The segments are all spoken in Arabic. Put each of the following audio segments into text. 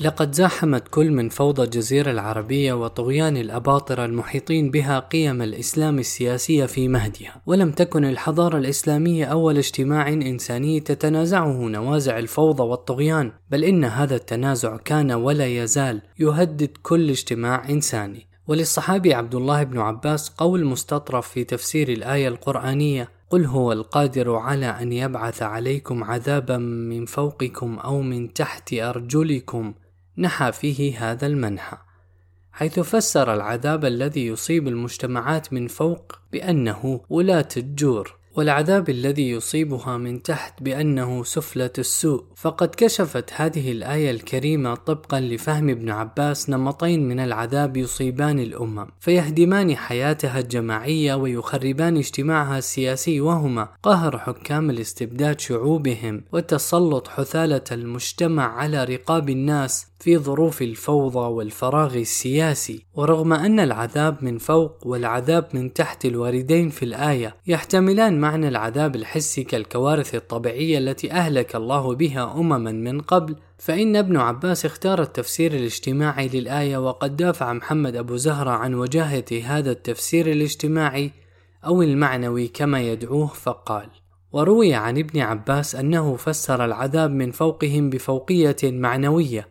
لقد زاحمت كل من فوضى الجزيرة العربية وطغيان الأباطرة المحيطين بها قيم الإسلام السياسية في مهدها، ولم تكن الحضارة الإسلامية أول اجتماع إنساني تتنازعه نوازع الفوضى والطغيان، بل إن هذا التنازع كان ولا يزال يهدد كل اجتماع إنساني. وللصحابي عبد الله بن عباس قول مستطرف في تفسير الآية القرآنية قل هو القادر على أن يبعث عليكم عذابا من فوقكم أو من تحت أرجلكم نحى فيه هذا المنحى حيث فسر العذاب الذي يصيب المجتمعات من فوق بأنه ولاة الجور. والعذاب الذي يصيبها من تحت بأنه سفلة السوء. فقد كشفت هذه الآية الكريمة طبقا لفهم ابن عباس نمطين من العذاب يصيبان الأمم فيهدمان حياتها الجماعية ويخربان اجتماعها السياسي وهما. قهر حكام الاستبداد شعوبهم وتسلط حثالة المجتمع على رقاب الناس في ظروف الفوضى والفراغ السياسي. ورغم أن العذاب من فوق والعذاب من تحت الواردين في الآية يحتملان معنى العذاب الحسي كالكوارث الطبيعية التي أهلك الله بها أمما من قبل فإن ابن عباس اختار التفسير الاجتماعي للآية وقد دافع محمد أبو زهرة عن وجاهة هذا التفسير الاجتماعي أو المعنوي كما يدعوه فقال وروي عن ابن عباس أنه فسر العذاب من فوقهم بفوقية معنوية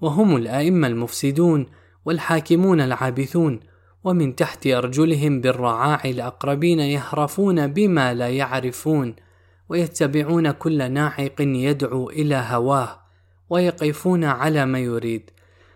وهم الأئمة المفسدون والحاكمون العابثون ومن تحت أرجلهم بالرعاع الأقربين يهرفون بما لا يعرفون ويتبعون كل ناعق يدعو إلى هواه ويقفون على ما يريد.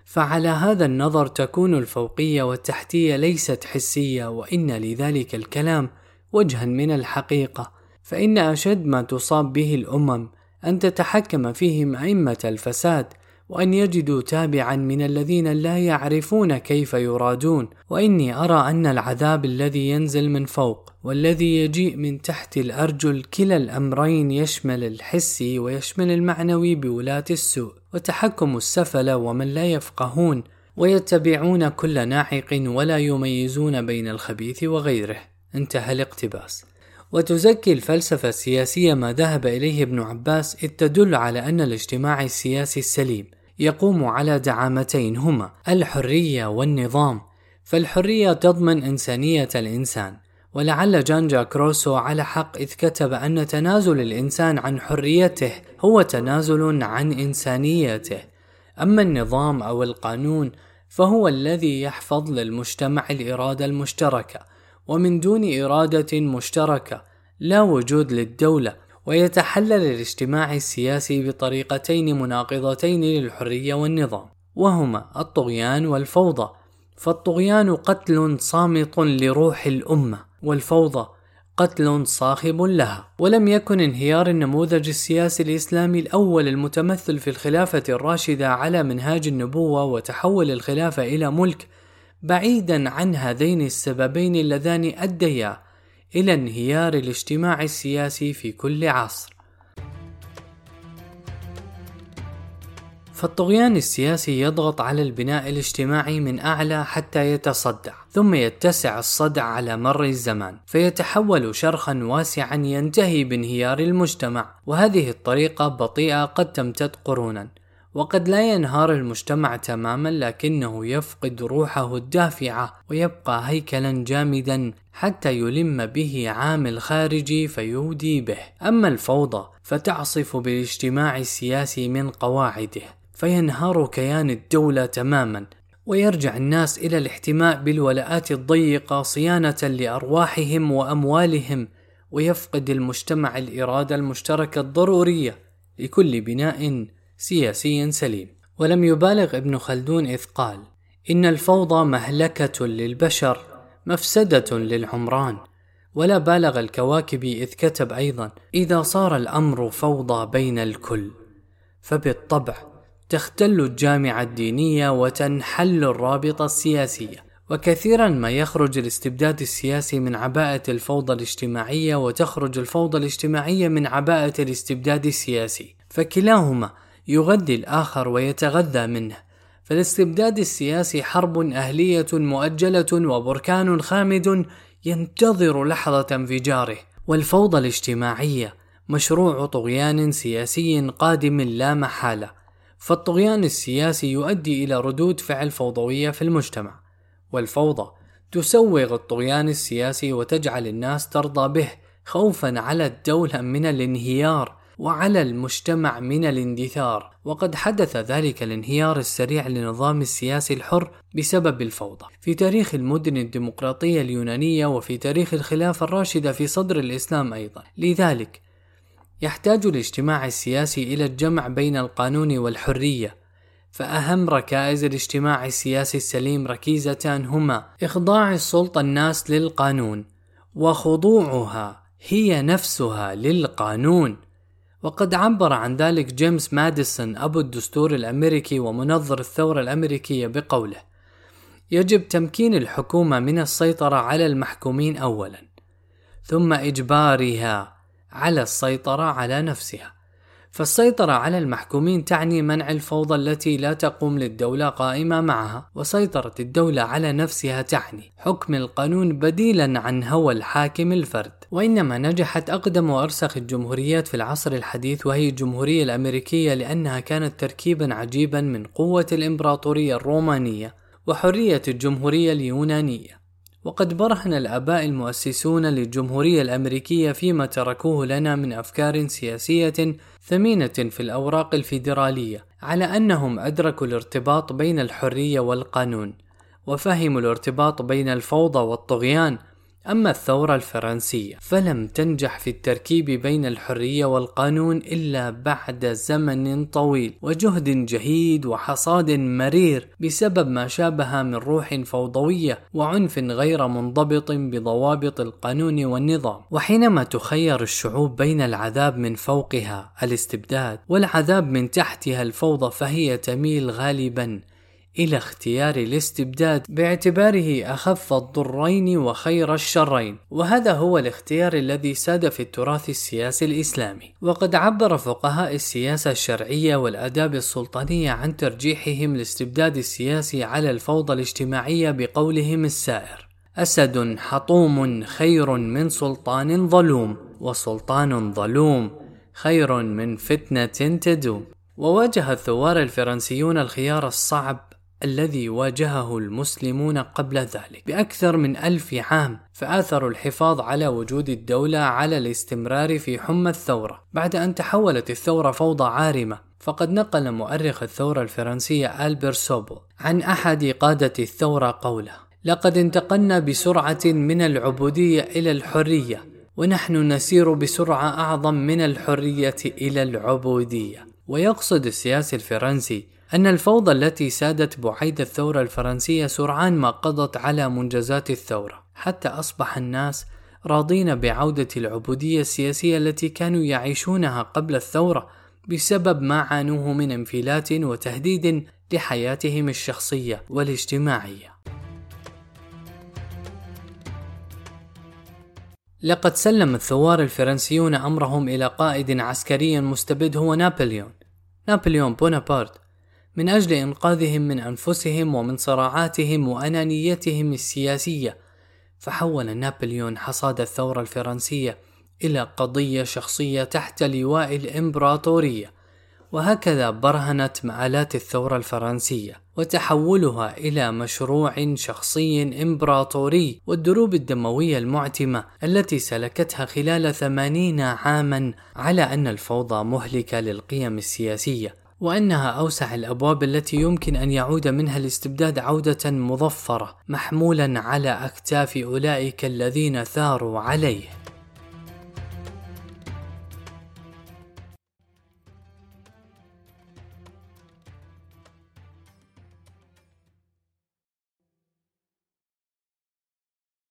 فعلى هذا النظر تكون الفوقية والتحتية ليست حسية وإن لذلك الكلام وجها من الحقيقة. فإن أشد ما تصاب به الأمم أن تتحكم فيهم أئمة الفساد وأن يجدوا تابعا من الذين لا يعرفون كيف يرادون وإني أرى أن العذاب الذي ينزل من فوق والذي يجيء من تحت الأرجل كلا الأمرين يشمل الحسي ويشمل المعنوي بولاة السوء وتحكم السفلة ومن لا يفقهون ويتبعون كل ناعق ولا يميزون بين الخبيث وغيره. انتهى الاقتباس. وتزكي الفلسفة السياسية ما ذهب إليه ابن عباس إذ تدل على أن الاجتماع السياسي السليم يقوم على دعامتين هما الحرية والنظام. فالحرية تضمن إنسانية الإنسان. ولعل جان جاك روسو على حق إذ كتب أن تنازل الإنسان عن حريته هو تنازل عن إنسانيته. أما النظام أو القانون فهو الذي يحفظ للمجتمع الإرادة المشتركة. ومن دون إرادة مشتركة لا وجود للدولة. ويتحلل الاجتماع السياسي بطريقتين مناقضتين للحرية والنظام وهما الطغيان والفوضى. فالطغيان قتل صامت لروح الأمة والفوضى قتل صاخب لها. ولم يكن انهيار النموذج السياسي الإسلامي الأول المتمثل في الخلافة الراشدة على منهاج النبوة وتحول الخلافة إلى ملك بعيدا عن هذين السببين اللذان أديا إلى انهيار الاجتماع السياسي في كل عصر. فالطغيان السياسي يضغط على البناء الاجتماعي من أعلى حتى يتصدع، ثم يتسع الصدع على مر الزمان، فيتحول شرخا واسعا ينتهي بانهيار المجتمع، وهذه الطريقة بطيئة قد تمتد قرونا، وقد لا ينهار المجتمع تماما لكنه يفقد روحه الدافعة ويبقى هيكلا جامدا حتى يلم به عامل خارجي فيودي به. أما الفوضى فتعصف بالاجتماع السياسي من قواعده فينهار كيان الدولة تماما ويرجع الناس إلى الاحتماء بالولاءات الضيقة صيانة لأرواحهم وأموالهم ويفقد المجتمع الإرادة المشتركة الضرورية لكل بناء سياسي سليم. ولم يبالغ ابن خلدون إذ قال إن الفوضى مهلكة للبشر مفسدة للعمران. ولا بالغ الكواكب إذ كتب أيضا إذا صار الأمر فوضى بين الكل. فبالطبع تختل الجامعة الدينية وتنحل الرابطة السياسية. وكثيرا ما يخرج الاستبداد السياسي من عباءة الفوضى الاجتماعية وتخرج الفوضى الاجتماعية من عباءة الاستبداد السياسي. فكلاهما يغذي الآخر ويتغذى منه. فالاستبداد السياسي حرب أهلية مؤجلة وبركان خامد ينتظر لحظة انفجاره. والفوضى الاجتماعية مشروع طغيان سياسي قادم لا محالة. فالطغيان السياسي يؤدي إلى ردود فعل فوضوية في المجتمع. والفوضى تسوغ الطغيان السياسي وتجعل الناس ترضى به خوفا على الدولة من الانهيار وعلى المجتمع من الاندثار. وقد حدث ذلك الانهيار السريع للنظام السياسي الحر بسبب الفوضى. في تاريخ المدن الديمقراطية اليونانية وفي تاريخ الخلافة الراشدة في صدر الإسلام أيضا. لذلك يحتاج الاجتماع السياسي إلى الجمع بين القانون والحرية. فأهم ركائز الاجتماع السياسي السليم ركيزتان هما إخضاع السلطة الناس للقانون وخضوعها هي نفسها للقانون. وقد عبر عن ذلك جيمس ماديسون أبو الدستور الأمريكي ومنظر الثورة الأمريكية بقوله يجب تمكين الحكومة من السيطرة على المحكومين أولا ثم إجبارها على السيطرة على نفسها. فالسيطرة على المحكومين تعني منع الفوضى التي لا تقوم للدولة قائمة معها، وسيطرة الدولة على نفسها تعني حكم القانون بديلا عن هوى الحاكم الفرد، وإنما نجحت أقدم وأرسخ الجمهوريات في العصر الحديث وهي الجمهورية الأمريكية لأنها كانت تركيبا عجيبا من قوة الإمبراطورية الرومانية وحرية الجمهورية اليونانية. وقد برهن الآباء المؤسسون للجمهورية الأمريكية فيما تركوه لنا من أفكار سياسية ثمينة في الأوراق الفيدرالية على أنهم أدركوا الارتباط بين الحرية والقانون وفهموا الارتباط بين الفوضى والطغيان أما الثورة الفرنسية فلم تنجح في التركيب بين الحرية والقانون إلا بعد زمن طويل وجهد جهيد وحصاد مرير بسبب ما شابه من روح فوضوية وعنف غير منضبط بضوابط القانون والنظام. وحينما تخير الشعوب بين العذاب من فوقها الاستبداد والعذاب من تحتها الفوضى فهي تميل غالبا إلى اختيار الاستبداد باعتباره أخف الضرين وخير الشرين، وهذا هو الاختيار الذي ساد في التراث السياسي الإسلامي، وقد عبر فقهاء السياسة الشرعية والآداب السلطانية عن ترجيحهم الاستبداد السياسي على الفوضى الاجتماعية بقولهم السائر: أسد حطوم خير من سلطان ظلوم، وسلطان ظلوم خير من فتنة تدوم. وواجه الثوار الفرنسيون الخيار الصعب الذي واجهه المسلمون قبل ذلك. بأكثر من ألف عام فآثروا الحفاظ على وجود الدولة على الاستمرار في حمى الثورة. بعد أن تحولت الثورة فوضى عارمة فقد نقل مؤرخ الثورة الفرنسية ألبر سوبو عن أحد قادة الثورة قوله لقد انتقلنا بسرعة من العبودية إلى الحرية ونحن نسير بسرعة أعظم من الحرية إلى العبودية. ويقصد السياسي الفرنسي أن الفوضى التي سادت بعيد الثورة الفرنسية سرعان ما قضت على منجزات الثورة، حتى أصبح الناس راضين بعودة العبودية السياسية التي كانوا يعيشونها قبل الثورة بسبب ما عانوه من انفلات وتهديد لحياتهم الشخصية والاجتماعية. لقد سلم الثوار الفرنسيون أمرهم إلى قائد عسكري مستبد هو نابليون. نابليون بونابرت من أجل إنقاذهم من أنفسهم ومن صراعاتهم وأنانيتهم السياسية. فحول نابليون حصاد الثورة الفرنسية إلى قضية شخصية تحت لواء الإمبراطورية وهكذا برهنت مآلات الثورة الفرنسية وتحولها إلى مشروع شخصي إمبراطوري والدروب الدموية المعتمة التي سلكتها خلال ثمانين عاما على أن الفوضى مهلكة للقيم السياسية. وأنها أوسع الأبواب التي يمكن أن يعود منها الاستبداد عودة مظفرة محمولا على أكتاف أولئك الذين ثاروا عليه.